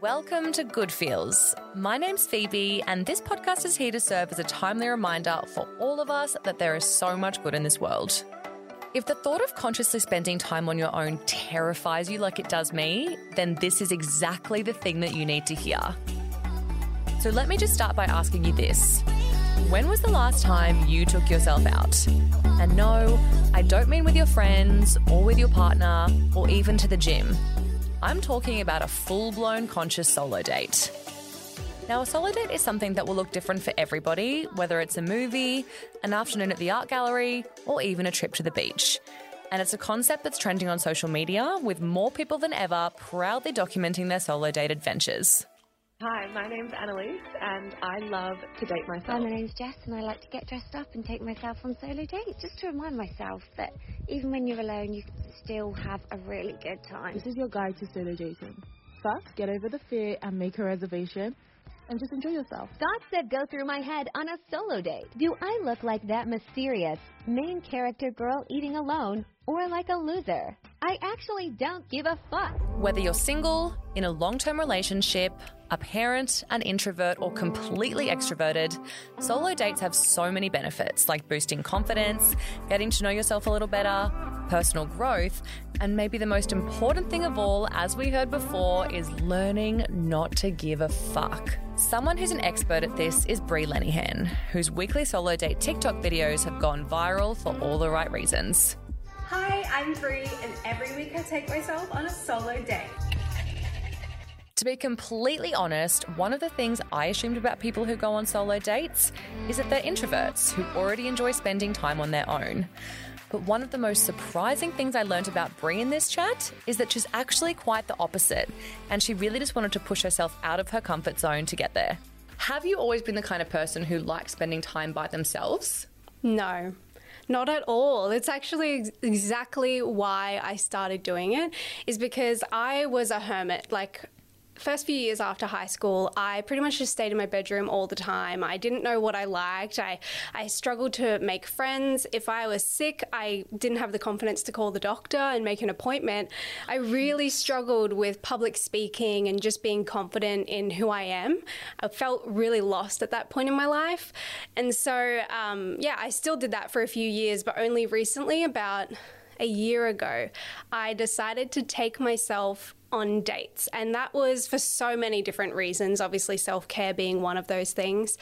Welcome to Good Feels. My name's Phoebe, and this podcast is here to serve as a timely reminder for all of us that there is so much good in this world. If the thought of consciously spending time on your own terrifies you like it does me, then this is exactly the thing that you need to hear. So let me just start by asking you this When was the last time you took yourself out? And no, I don't mean with your friends or with your partner or even to the gym. I'm talking about a full blown conscious solo date. Now, a solo date is something that will look different for everybody, whether it's a movie, an afternoon at the art gallery, or even a trip to the beach. And it's a concept that's trending on social media, with more people than ever proudly documenting their solo date adventures. Hi, my name's Annalise, and I love to date myself. Hi, my name's Jess, and I like to get dressed up and take myself on solo dates just to remind myself that even when you're alone, you can still have a really good time. This is your guide to solo dating. First, get over the fear and make a reservation and just enjoy yourself. Thoughts that go through my head on a solo date. Do I look like that mysterious main character girl eating alone or like a loser? I actually don't give a fuck. Whether you're single, in a long term relationship, a parent, an introvert, or completely extroverted, solo dates have so many benefits like boosting confidence, getting to know yourself a little better, personal growth, and maybe the most important thing of all, as we heard before, is learning not to give a fuck. Someone who's an expert at this is Bree Lenehan, whose weekly solo date TikTok videos have gone viral for all the right reasons. Hi, I'm Bree, and every week I take myself on a solo date. To be completely honest, one of the things I assumed about people who go on solo dates is that they're introverts who already enjoy spending time on their own. But one of the most surprising things I learned about Bree in this chat is that she's actually quite the opposite, and she really just wanted to push herself out of her comfort zone to get there. Have you always been the kind of person who likes spending time by themselves? No, not at all. It's actually ex- exactly why I started doing it, is because I was a hermit. Like, first few years after high school, I pretty much just stayed in my bedroom all the time. I didn't know what I liked. I, I struggled to make friends. If I was sick, I didn't have the confidence to call the doctor and make an appointment. I really struggled with public speaking and just being confident in who I am. I felt really lost at that point in my life. And so, um, yeah, I still did that for a few years, but only recently, about a year ago, I decided to take myself on dates. And that was for so many different reasons, obviously, self care being one of those things.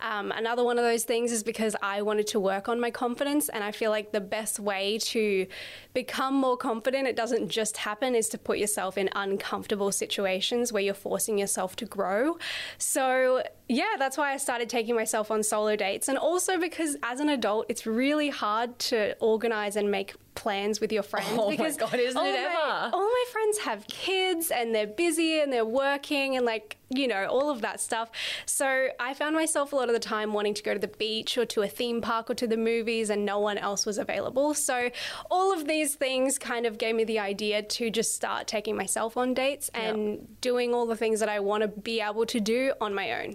Um, another one of those things is because I wanted to work on my confidence. And I feel like the best way to become more confident, it doesn't just happen, is to put yourself in uncomfortable situations where you're forcing yourself to grow. So, yeah, that's why I started taking myself on solo dates. And also because as an adult, it's really hard to organize and make plans with your friends. Oh my because God, isn't all it my- ever? all my friends have kids and they're busy and they're working and like you know all of that stuff so i found myself a lot of the time wanting to go to the beach or to a theme park or to the movies and no one else was available so all of these things kind of gave me the idea to just start taking myself on dates and doing all the things that i want to be able to do on my own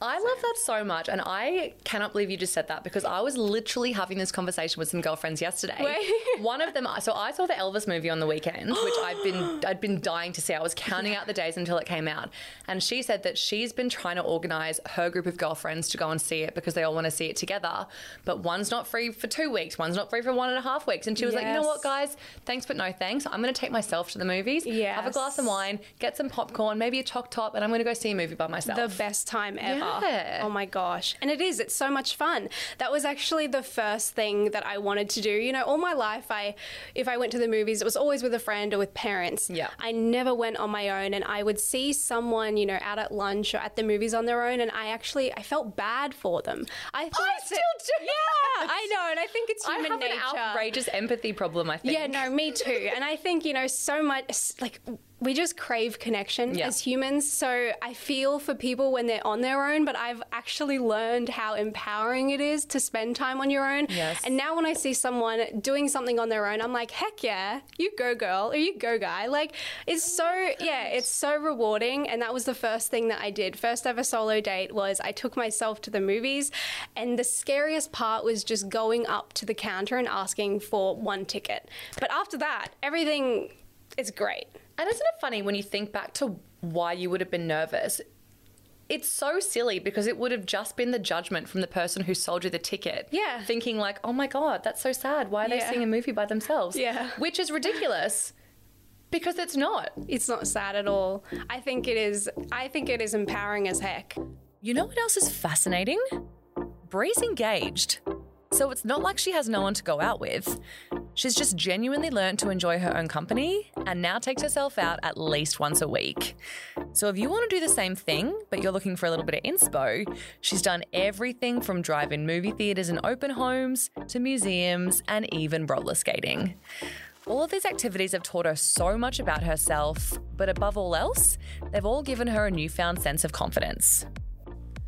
I love that so much, and I cannot believe you just said that because I was literally having this conversation with some girlfriends yesterday. Wait. One of them, so I saw the Elvis movie on the weekend, which I'd been I'd been dying to see. I was counting out the days until it came out, and she said that she's been trying to organize her group of girlfriends to go and see it because they all want to see it together. But one's not free for two weeks, one's not free for one and a half weeks, and she was like, you know what, guys, thanks but no thanks. I'm going to take myself to the movies, have a glass of wine, get some popcorn, maybe a choc top, and I'm going to go see a movie by myself. the best time ever. Yeah. Oh my gosh. And it is, it's so much fun. That was actually the first thing that I wanted to do. You know, all my life I if I went to the movies, it was always with a friend or with parents. Yeah. I never went on my own and I would see someone, you know, out at lunch or at the movies on their own and I actually I felt bad for them. I thought I that- still do Yeah, that. I know, and I think it's human I have nature. an outrageous empathy problem, I think. Yeah, no, me too. And I think, you know, so much like we just crave connection Yeah. as humans. So I feel for people when they're on their own, but I've actually learned how empowering it is to spend time on your own. Yes. And now when I see someone doing something on their own, I'm like, heck yeah, you go girl or you go guy. Like it's so yeah, it's so rewarding. And that was the first thing that I did. First ever solo date was I took myself to the movies and the scariest part was just going up to the counter and asking for one ticket. But after that, everything is great. And isn't it funny when you think back to why you would have been nervous. It's so silly because it would have just been the judgment from the person who sold you the ticket. Yeah. Thinking, like, oh my God, that's so sad. Why are they seeing a movie by themselves? Yeah. Which is ridiculous because it's not. It's not sad at all. I think it is. I think it is empowering as heck. You know what else is fascinating? Bree's engaged. So it's not like she has no one to go out with. She's just genuinely learned to enjoy her own company and now takes herself out at least once a week. So if you want to do the same thing, but you're looking for a little bit of inspo, she's done everything from drive in movie theatres and open homes to museums and even roller skating. All of these activities have taught her so much about herself, but above all else, they've all given her a newfound sense of confidence.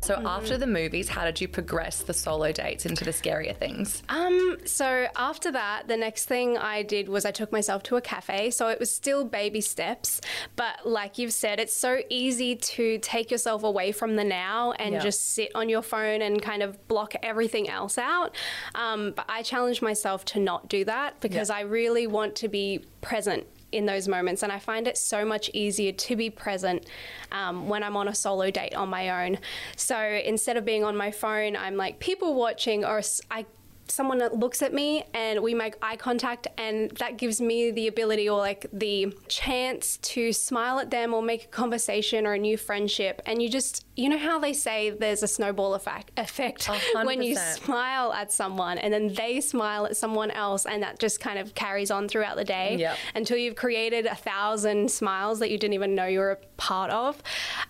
So, after the movies, how did you progress the solo dates into the scarier things? Um, so after that, the next thing I did was I took myself to a cafe. So it was still baby steps, but like you've said, it's so easy to take yourself away from the now and Yeah. just sit on your phone and kind of block everything else out. Um, but I challenged myself to not do that because Yeah. I really want to be present in those moments. And I find it so much easier to be present um, when I'm on a solo date on my own. So instead of being on my phone, I'm like people watching or I someone that looks at me and we make eye contact and that gives me the ability or like the chance to smile at them or make a conversation or a new friendship. And you just you know how they say there's a snowball effect effect A when you smile at someone and then they smile at someone else and that just kind of carries on throughout the day Yep. until you've created a thousand smiles that you didn't even know you were a part of.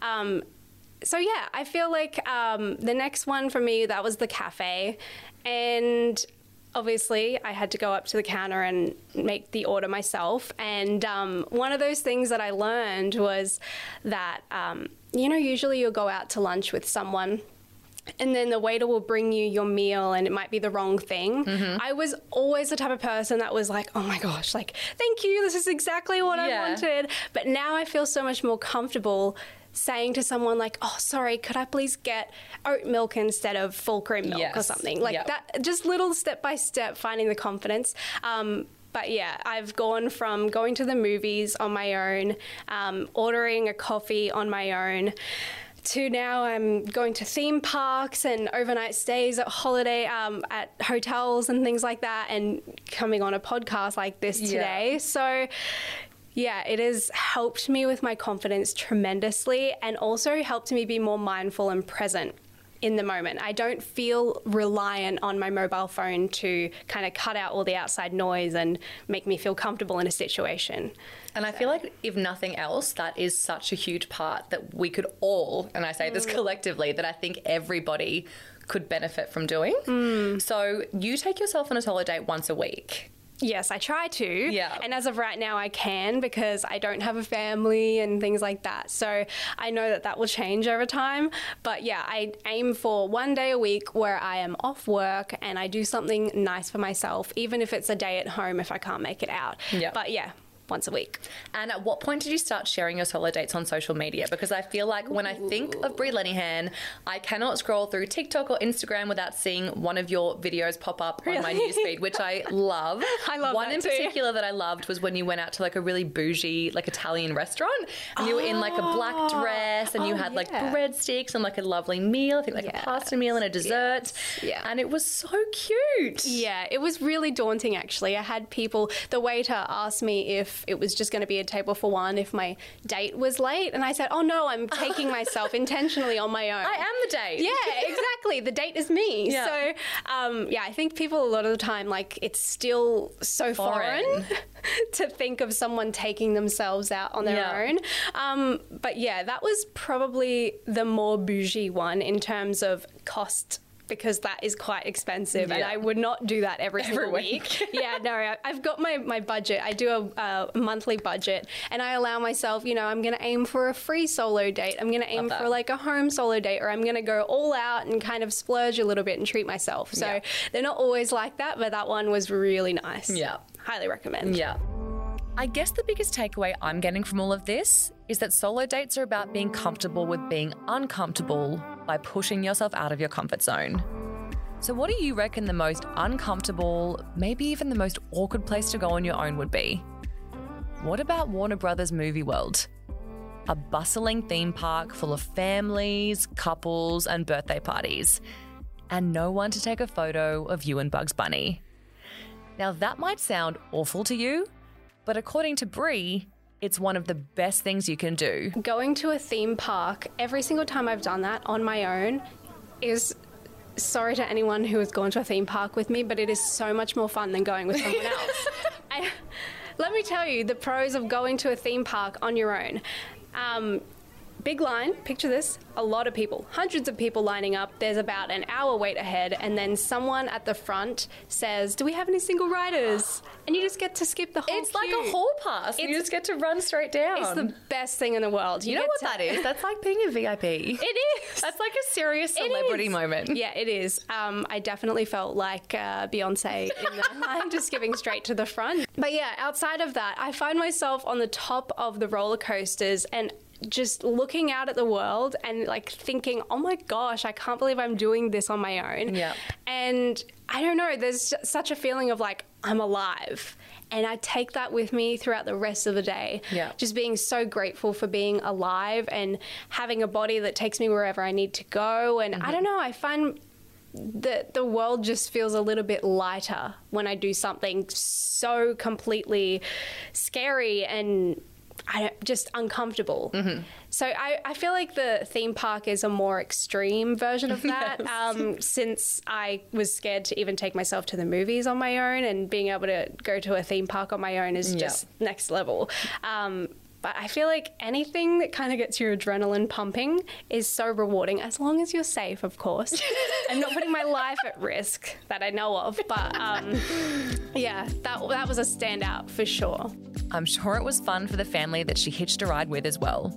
Um, so yeah, I feel like um, the next one for me that was the cafe, and obviously I had to go up to the counter and make the order myself. And um, one of those things that I learned was that um, you know usually you'll go out to lunch with someone. And then the waiter will bring you your meal, and it might be the wrong thing. Mm-hmm. I was always the type of person that was like, "Oh my gosh, like, thank you, this is exactly what Yeah. I wanted." But now I feel so much more comfortable saying to someone like, "Oh, sorry, could I please get oat milk instead of full cream milk or something?" Like Yep. that. Just little step by step, finding the confidence. Um, but yeah, I've gone from going to the movies on my own, um, ordering a coffee on my own. To now, I'm going to theme parks and overnight stays at holiday um, at hotels and things like that, and coming on a podcast like this Yeah. today. So, yeah, it has helped me with my confidence tremendously and also helped me be more mindful and present in the moment. I don't feel reliant on my mobile phone to kind of cut out all the outside noise and make me feel comfortable in a situation. And I feel like, if nothing else, that is such a huge part that we could all, and I say this mm. collectively, that I think everybody could benefit from doing. Mm. So, you take yourself on a solo date once a week. Yes, I try to. Yeah. And as of right now, I can because I don't have a family and things like that. So I know that that will change over time. But yeah, I aim for one day a week where I am off work and I do something nice for myself, even if it's a day at home if I can't make it out. Yeah. But yeah, once a week. And at what point did you start sharing your solo dates on social media? Because I feel like when I think of Bree Lenehan, I cannot scroll through TikTok or Instagram without seeing one of your videos pop up on my newsfeed, which I love. I love one in too. particular that I loved was when you went out to like a really bougie, like Italian restaurant, and you were in like a black ah, dress, and you Oh, had like breadsticks and like a lovely meal. I think like a pasta meal and a dessert. Yeah. and it was so cute. Yeah, it was really daunting actually. I had people, the waiter asked me if it was just going to be a table for one if my date was late. And I said, oh no, I'm taking myself intentionally on my own. I am the date. Yeah, exactly. The date is me. Yeah. So, um, yeah, I think people a lot of the time, like, it's still so foreign, Foreign. to think of someone taking themselves out on their Yeah. own. Um, but yeah, that was probably the more bougie one in terms of cost. Because that is quite expensive, and I would not do that every, Every single week. week. yeah, no, I- I've got my, my budget. I do a, a monthly budget, and I allow myself, you know, I'm going to aim for a free solo date. I'm going to aim for like a home solo date, or I'm going to go all out and kind of splurge a little bit and treat myself. So Yeah. they're not always like that, but that one was really nice. Yeah. Highly recommend. Yeah. I guess the biggest takeaway I'm getting from all of this is that solo dates are about being comfortable with being uncomfortable by pushing yourself out of your comfort zone. So, what do you reckon the most uncomfortable, maybe even the most awkward place to go on your own would be? What about Warner Brothers Movie World? a bustling theme park full of families, couples, and birthday parties, and no one to take a photo of you and Bugs Bunny. Now, that might sound awful to you, but according to Bree, it's one of the best things you can do. Going to a theme park every single time I've done that on my own is sorry to anyone who has gone to a theme park with me, but it is so much more fun than going with someone else. I, let me tell you the pros of going to a theme park on your own. Um, big line, picture this a lot of people, hundreds of people lining up. There's about an hour wait ahead, and then someone at the front says, Do we have any single riders? And you just get to skip the whole It's like a hall pass. you just get to run straight down. It's the best thing in the world. you know what to- that is? That's like being a VIP. It is. That's like a serious celebrity moment. Yeah, it is. Um, I definitely felt like uh, Beyonce in the line, just giving straight to the front. But yeah, outside of that, I find myself on the top of the roller coasters and just looking out at the world and like thinking, oh my gosh, I can't believe I'm doing this on my own. Yeah. And I don't know, there's such a feeling of like, I'm alive. And I take that with me throughout the rest of the day. Yeah. Just being so grateful for being alive and having a body that takes me wherever I need to go. And I mm-hmm. don't know, I find that the world just feels a little bit lighter when I do something so completely scary and I just uncomfortable. So I, I feel like the theme park is a more extreme version of that. um, since I was scared to even take myself to the movies on my own, and being able to go to a theme park on my own is just next level. Um, but I feel like anything that kind of gets your adrenaline pumping is so rewarding, as long as you're safe, of course. I'm not putting my life at risk that I know of, but um, yeah, that that was a standout for sure. I'm sure it was fun for the family that she hitched a ride with as well.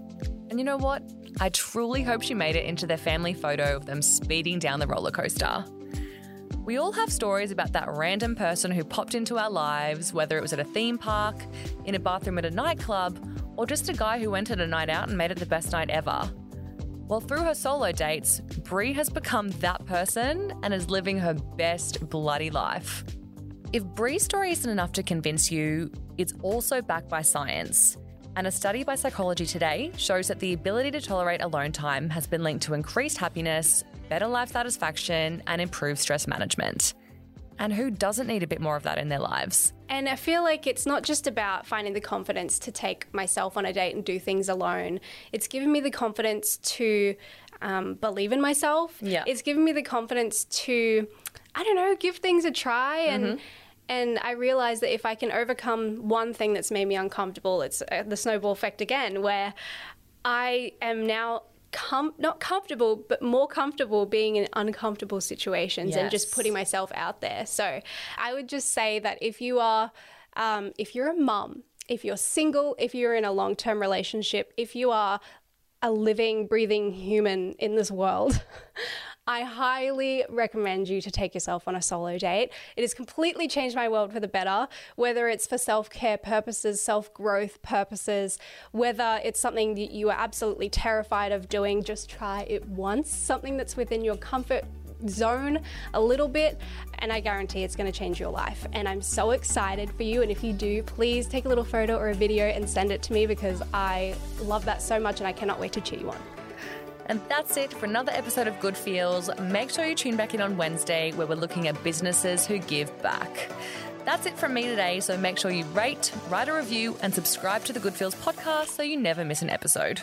And you know what? I truly hope she made it into their family photo of them speeding down the roller coaster. We all have stories about that random person who popped into our lives, whether it was at a theme park, in a bathroom at a nightclub, or just a guy who went at a night out and made it the best night ever. Well, through her solo dates, Bree has become that person and is living her best bloody life. If Bree's story isn't enough to convince you, it's also backed by science. And a study by Psychology Today shows that the ability to tolerate alone time has been linked to increased happiness, better life satisfaction, and improved stress management. And who doesn't need a bit more of that in their lives? And I feel like it's not just about finding the confidence to take myself on a date and do things alone. It's given me the confidence to um, believe in myself. Yeah. It's given me the confidence to, I don't know, give things a try and. Mm-hmm. And I realized that if I can overcome one thing that's made me uncomfortable, it's uh, the snowball effect again, where I am now com- not comfortable, but more comfortable being in uncomfortable situations and just putting myself out there. So I would just say that if you are, um, if you're a mum, if you're single, if you're in a long term relationship, if you are a living, breathing human in this world, I highly recommend you to take yourself on a solo date. It has completely changed my world for the better, whether it's for self care purposes, self growth purposes, whether it's something that you are absolutely terrified of doing, just try it once, something that's within your comfort zone a little bit and I guarantee it's going to change your life and I'm so excited for you and if you do please take a little photo or a video and send it to me because I love that so much and I cannot wait to cheer you on. And that's it for another episode of Good Feels. Make sure you tune back in on Wednesday where we're looking at businesses who give back. That's it from me today, so make sure you rate, write a review, and subscribe to the Good Feels podcast so you never miss an episode.